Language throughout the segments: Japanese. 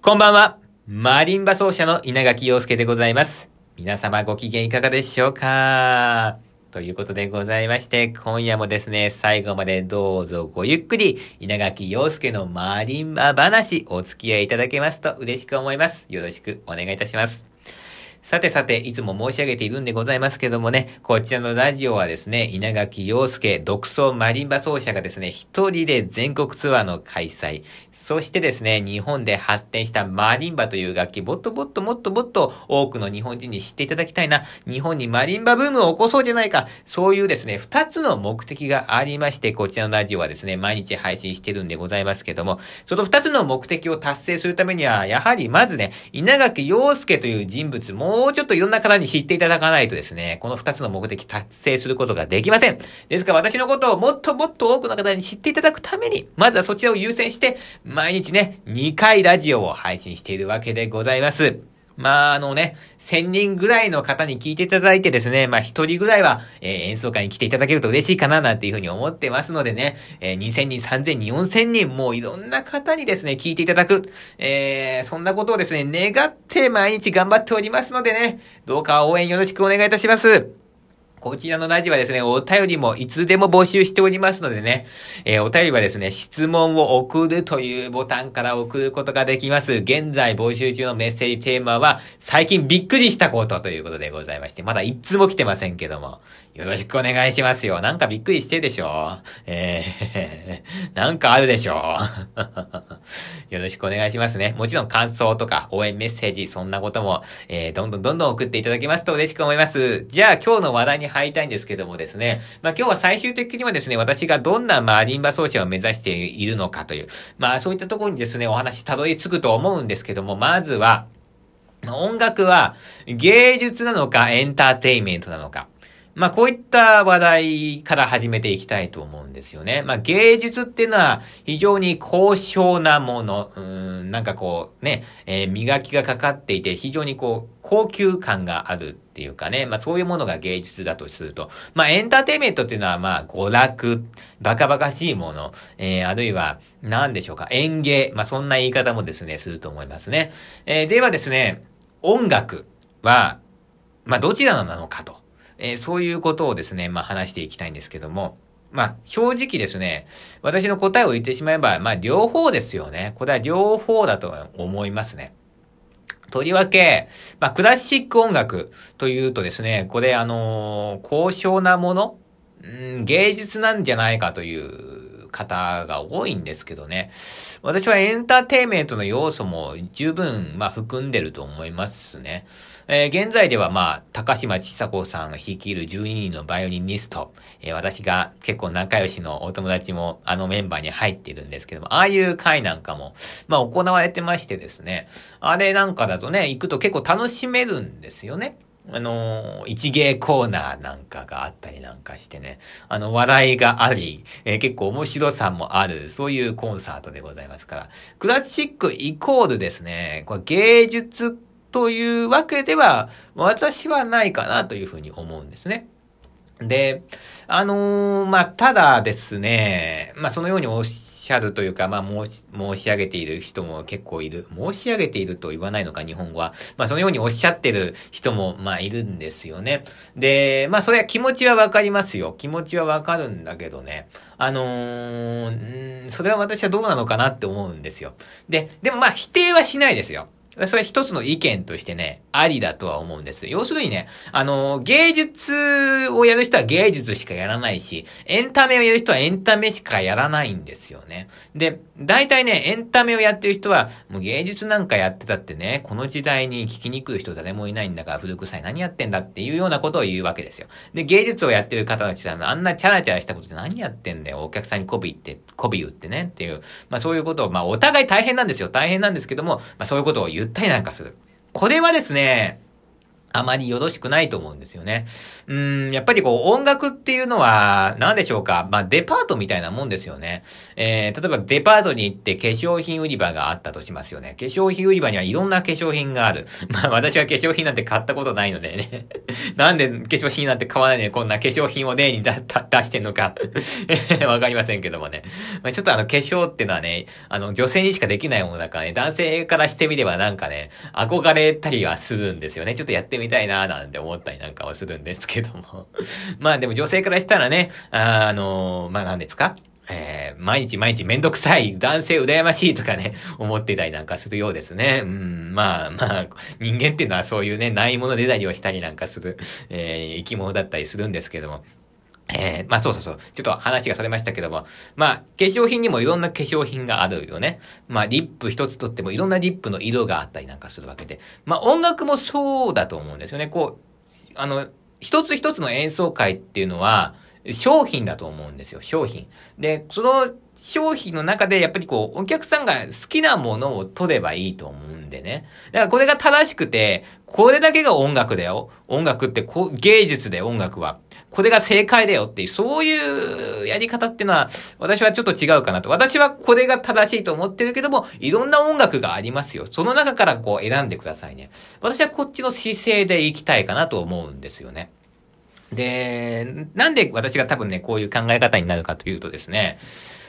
こんばんは。マリンバ奏者の稲垣陽介でございます。皆様ご機嫌いかがでしょうか？ということでございまして、今夜もですね、最後までどうぞごゆっくり、稲垣洋介のマリンバ話、お付き合いいただけますと嬉しく思います。よろしくお願いいたします。さてさて、いつも申し上げているんでございますけどもね、こちらのラジオはですね、稲垣陽介独奏マリンバ奏者がですね、一人で全国ツアーの開催、そしてですね、日本で発展したマリンバという楽器、もっともっともっともっと多くの日本人に知っていただきたいな、日本にマリンバブームを起こそうじゃないか、そういうですね、二つの目的がありまして、こちらのラジオはですね、毎日配信してるんでございますけども、その二つの目的を達成するためには、やはりまずね、稲垣陽介という人物、ももうちょっといろんな方に知っていただかないとですね、この二つの目的達成することができません。ですから私のことをもっともっと多くの方に知っていただくために、まずはそちらを優先して、毎日ね、2回ラジオを配信しているわけでございます。まあ、あのね、1000人ぐらいの方に聞いていただいてですね、まあ、1人ぐらいは、えー演奏会に来ていただけると嬉しいかななんていうふうに思ってますのでね、えー2000人、3000人、4000人、もういろんな方にですね、聞いていただく、えーそんなことをですね、願って毎日頑張っておりますのでね、どうか応援よろしくお願いいたします。こちらのラジオはですね、お便りもいつでも募集しておりますのでね、えーお便りはですね、質問を送るというボタンから送ることができます。現在募集中のメッセージテーマは、最近びっくりしたことということでございまして、まだ一通も来てませんけども、よろしくお願いしますよ。なんかびっくりしてるでしょ？えー、なんかあるでしょ？よろしくお願いしますね。もちろん感想とか応援メッセージ、そんなことも、えー、どんどんどんどん送っていただけますと嬉しく思います。じゃあ今日の話題に入りたいんですけどもですね、まあ今日は最終的にはですね、私がどんなマリンバ奏者を目指しているのかという、まあそういったところにですね、お話たどり着くと思うんですけども、まずは、音楽は芸術なのかエンターテイメントなのか。まあこういった話題から始めていきたいと思うんですよね。まあ芸術っていうのは非常に高尚なもの、うん、なんかこうね、えー磨きがかかっていて非常にこう高級感があるっていうかね、まあそういうものが芸術だとすると、まあエンターテイメントっていうのはまあ娯楽、バカバカしいもの、えー、あるいは何でしょうか、演芸、まあそんな言い方もですね、すると思いますね。えーではですね、音楽は、まあどちらなのかと。えーそういうことをですね、まあ話していきたいんですけども、まあ正直ですね、私の答えを言ってしまえば、まあ両方ですよね。これは両方だと思いますね。とりわけ、まあクラシック音楽というとですね、これあのー高尚なもの、うん、芸術なんじゃないかという方が多いんですけどね。私はエンターテイメントの要素も十分、まあ、含んでると思いますね。えー現在では、まあ、高島千佐子さんが率いる12人のバイオリニスト、えー私が結構仲良しのお友達もあのメンバーに入ってるんですけども、ああいう会なんかも、まあ、行われてましてですね、あれなんかだとね、行くと結構楽しめるんですよね。あの一芸コーナーなんかがあったりなんかしてね、あの、笑いがあり、えー結構面白さもある、そういうコンサートでございますから、クラシックイコールですね、これ芸術というわけでは、私はないかなというふうに思うんですね。で、あのーまあ、ただですね、まあ、そのようにおっゃるというか、まあ、申し、申し上げている人も結構いる。申し上げていると言わないのか、日本語は。まあ、そのようにおっしゃってる人も、まあ、いるんですよね。で、まあ、それは気持ちはわかりますよ。気持ちはわかるんだけどね。あのー、んそれは私はどうなのかなって思うんですよ。で、でもまあ、否定はしないですよ。それは一つの意見としてね、ありだとは思うんです。要するにね、あの、芸術をやる人は芸術しかやらないし、エンタメをやる人はエンタメしかやらないんですよね。で、大体ね、エンタメをやってる人は、もう芸術なんかやってたってね、この時代に聞きに来る人誰もいないんだから古臭い何やってんだっていうようなことを言うわけですよ。で、芸術をやってる方たちは、あんなチャラチャラしたことで何やってんだよ、お客さんに媚びって、媚び売ってねっていう、まあそういうことを、まあお互い大変なんですよ。大変なんですけども、まあそういうことを言っ絶対なんかする。これはですね、あまりよろしくないと思うんですよね。うん、やっぱりこう音楽っていうのは、何でしょうか。まあデパートみたいなもんですよね。えー、例えばデパートに行って化粧品売り場があったとしますよね。化粧品売り場にはいろんな化粧品がある。まあ私は化粧品なんて買ったことないのでね。なんで化粧品なんて買わないのにこんな化粧品を例に出してんのか わかりませんけどもね。まあ、ちょっとあの化粧っていうのはね、あの女性にしかできないものだからね、男性からしてみればなんかね、憧れたりはするんですよね。ちょっとやってみたいなーなんて思ったりなんかはするんですけども。まあでも女性からしたらね、あ、あのー、まあ何ですか？えー、毎日毎日めんどくさい、男性羨ましいとかね、思ってたりなんかするようですね。うん、まあまあ、人間っていうのはそういうね、ないものねだりをしたりなんかする、えー、生き物だったりするんですけども。えー、まあそうそうそう。ちょっと話がそれましたけども。まあ、化粧品にもいろんな化粧品があるよね。まあ、リップ一つとってもいろんなリップの色があったりなんかするわけで。まあ、音楽もそうだと思うんですよね。こう、あの、一つ一つの演奏会っていうのは、商品だと思うんですよ、商品。で、その商品の中でやっぱりこう、お客さんが好きなものを取ればいいと思うんでね。だからこれが正しくて、これだけが音楽だよ。音楽ってこう芸術で音楽は。これが正解だよっていう、そういうやり方っていうのは、私はちょっと違うかなと。私はこれが正しいと思ってるけども、いろんな音楽がありますよ。その中からこう選んでくださいね。私はこっちの姿勢でいきたいかなと思うんですよね。で、なんで私が多分ね、こういう考え方になるかというとですね、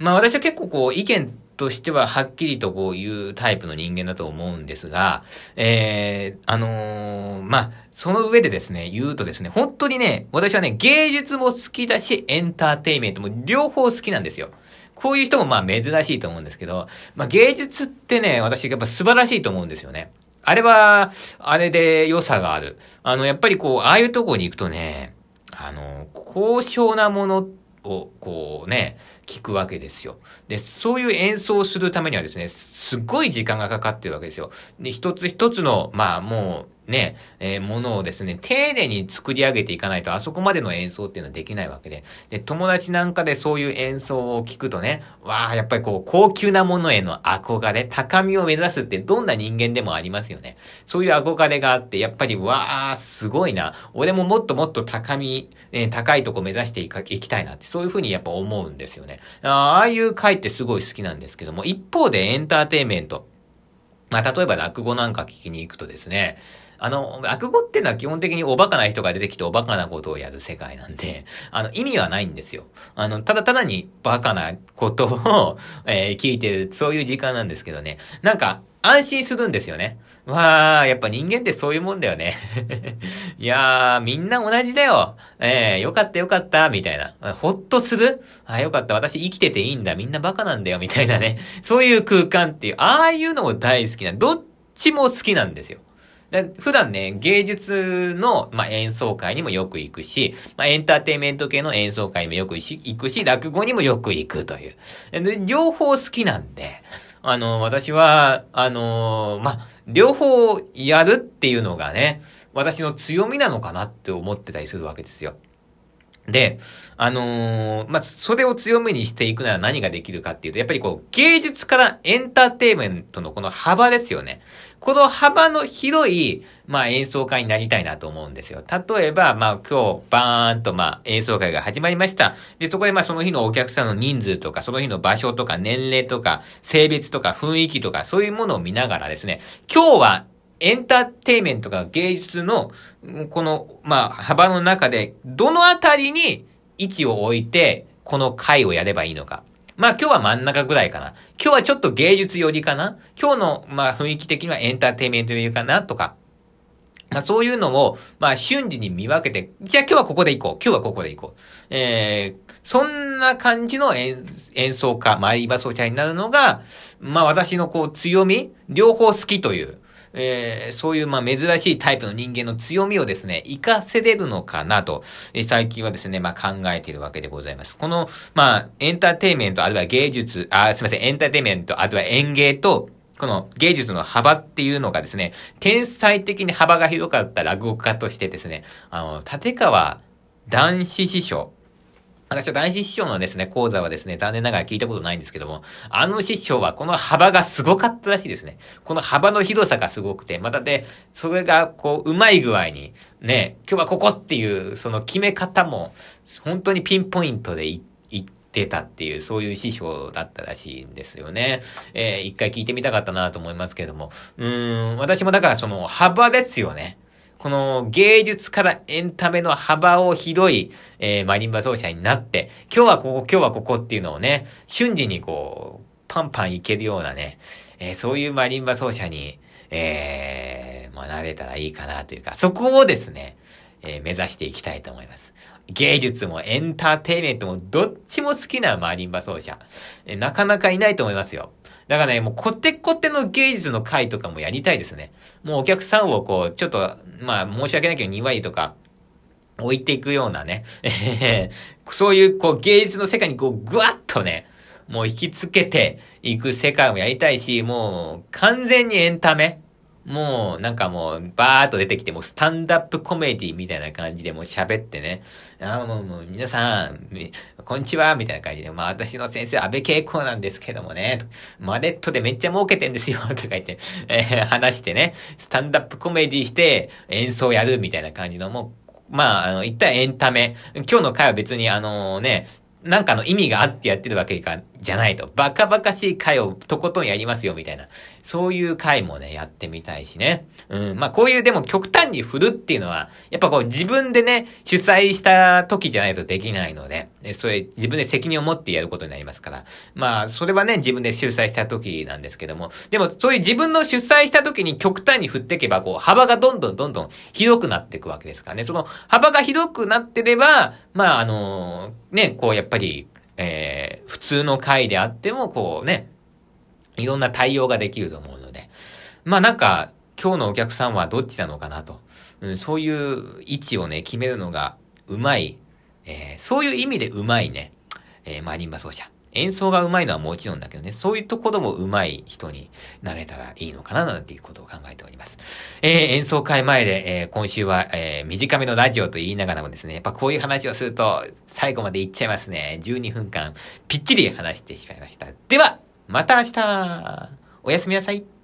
まあ私は結構こう意見としてははっきりとこういうタイプの人間だと思うんですが、えー、あのー、まあ、その上でですね、言うとですね、本当にね、私はね、芸術も好きだし、エンターテイメントも両方好きなんですよ。こういう人もまあ珍しいと思うんですけど、まあ芸術ってね、私やっぱ素晴らしいと思うんですよね。あれは、あれで良さがある。あの、やっぱりこう、ああいうとこに行くとね、あの、高尚なものってを、こうね、聞くわけですよ。で、そういう演奏をするためにはですね、すっごい時間がかかってるわけですよ。で、一つ一つの、まあもう、ね、えー、ものをですね、丁寧に作り上げていかないと、あそこまでの演奏っていうのはできないわけで。で、友達なんかでそういう演奏を聞くとね、わあ、やっぱりこう、高級なものへの憧れ、高みを目指すってどんな人間でもありますよね。そういう憧れがあって、やっぱり、わあ、すごいな。俺ももっともっと高み、ね、高いとこ目指していかいきたいなって、そういうふうにやっぱ思うんですよね。ああいう回ってすごい好きなんですけども、一方でエンターテイメント。まあ、例えば落語なんか聞きに行くとですね、あの、落語ってのは基本的におバカな人が出てきておバカなことをやる世界なんで、あの、意味はないんですよ。あの、ただただにバカなことを、えー、聞いてる、そういう時間なんですけどね。なんか、安心するんですよね。わあ、やっぱ人間ってそういうもんだよね。いやー、みんな同じだよ。えー、よかったよかった、みたいな。ほっとする？あよかった、私生きてていいんだ。みんなバカなんだよ、みたいなね。そういう空間っていう、ああいうのも大好きな。どっちも好きなんですよ。普段ね、芸術の、まあ、演奏会にもよく行くし、まあ、エンターテイメント系の演奏会にもよく行くし、落語にもよく行くという。で両方好きなんで、あの、私は、あの、まあ、両方やるっていうのがね、私の強みなのかなって思ってたりするわけですよ。で、あのー、まあ、それを強みにしていくなら何ができるかっていうと、やっぱりこう、芸術からエンターテイメントのこの幅ですよね。この幅の広い、まあ、演奏会になりたいなと思うんですよ。例えば、まあ、今日、バーンと、まあ、演奏会が始まりました。で、そこで、まあ、その日のお客さんの人数とか、その日の場所とか、年齢とか、性別とか、雰囲気とか、そういうものを見ながらですね、今日はエンターテイメントが芸術の、この、まあ、幅の中で、どのあたりに位置を置いて、この回をやればいいのか。まあ今日は真ん中ぐらいかな。今日はちょっと芸術寄りかな。今日の、まあ雰囲気的にはエンターテイメント寄りかなとか。まあそういうのを、まあ瞬時に見分けて、じゃあ今日はここで行こう。今日はここで行こう。えー、そんな感じの演奏家、マイバ奏者になるのが、まあ私のこう強み、両方好きという、えー、そういう、まあ、珍しいタイプの人間の強みをですね、活かせれるのかなと、えー、最近はですね、まあ、考えているわけでございます。この、まあ、エンターテイメント、あるいは芸術、あ、すみません、エンターテイメント、あるいは演芸と、この芸術の幅っていうのがですね、天才的に幅が広かった落語家としてですね、あの、立川男子師匠、私は男子師匠のですね、講座はですね、残念ながら聞いたことないんですけども、あの師匠はこの幅がすごかったらしいですね。この幅の広さがすごくて、またで、それがこう、うまい具合に、ね、今日はここっていう、その決め方も、本当にピンポイントでい言ってたっていう、そういう師匠だったらしいんですよね。えー、一回聞いてみたかったなと思いますけども。うーん、私もだからその幅ですよね。この芸術からエンタメの幅を広い、えー、マリンバ奏者になって、今日はここ、今日はここっていうのをね、瞬時にこう、パンパンいけるようなね、えー、そういうマリンバ奏者に、えー、まあ、なれたらいいかなというか、そこをですね、えー、目指していきたいと思います。芸術もエンターテイメントもどっちも好きなマリンバ奏者、えー、なかなかいないと思いますよ。だからね、もうコテコテの芸術の回とかもやりたいですね。もうお客さんをこう、ちょっと、まあ申し訳ないけど2割とか置いていくようなね、そういうこう芸術の世界にこうぐわっとね、もう引きつけていく世界もやりたいし、もう完全にエンタメもう、なんかもう、バーっと出てきて、もうスタンダップコメディみたいな感じでもう喋ってね。あもう、もう、皆さん、こんにちは、みたいな感じで、まあ私の先生、安倍恵子なんですけどもね、マレットでめっちゃ儲けてんですよ、とか言って、えー、話してね、スタンダップコメディして、演奏やるみたいな感じの、もう、まあ、あの、一体エンタメ。今日の回は別にあのね、なんかの意味があってやってるわけか、じゃないと。バカバカしい回をとことんやりますよ、みたいな。そういう回もね、やってみたいしね。うん。まあ、こういうでも極端に振るっていうのは、やっぱこう自分でね、主催した時じゃないとできないので、それ自分で責任を持ってやることになりますから。まあ、それはね、自分で主催した時なんですけども。でも、そういう自分の主催した時に極端に振っていけば、こう、幅がどんどんどんどん広くなっていくわけですからね。その幅が広くなってれば、まあ、あのー、ね、こう、やっぱり、えー、普通の回であっても、こうね、いろんな対応ができると思うので。まあなんか、今日のお客さんはどっちなのかなと。うん、そういう位置をね、決めるのがうまい。えー、そういう意味でうまいね。えー、マリンバ奏者。演奏が上手いのはもちろんだけどね、そういうところも上手い人になれたらいいのかななんていうことを考えております。えー、演奏会前で、えー、今週は、えー、短めのラジオと言いながらもですね、やっぱこういう話をすると最後までいっちゃいますね。12分間ぴっちり話してしまいました。では、また明日おやすみなさい。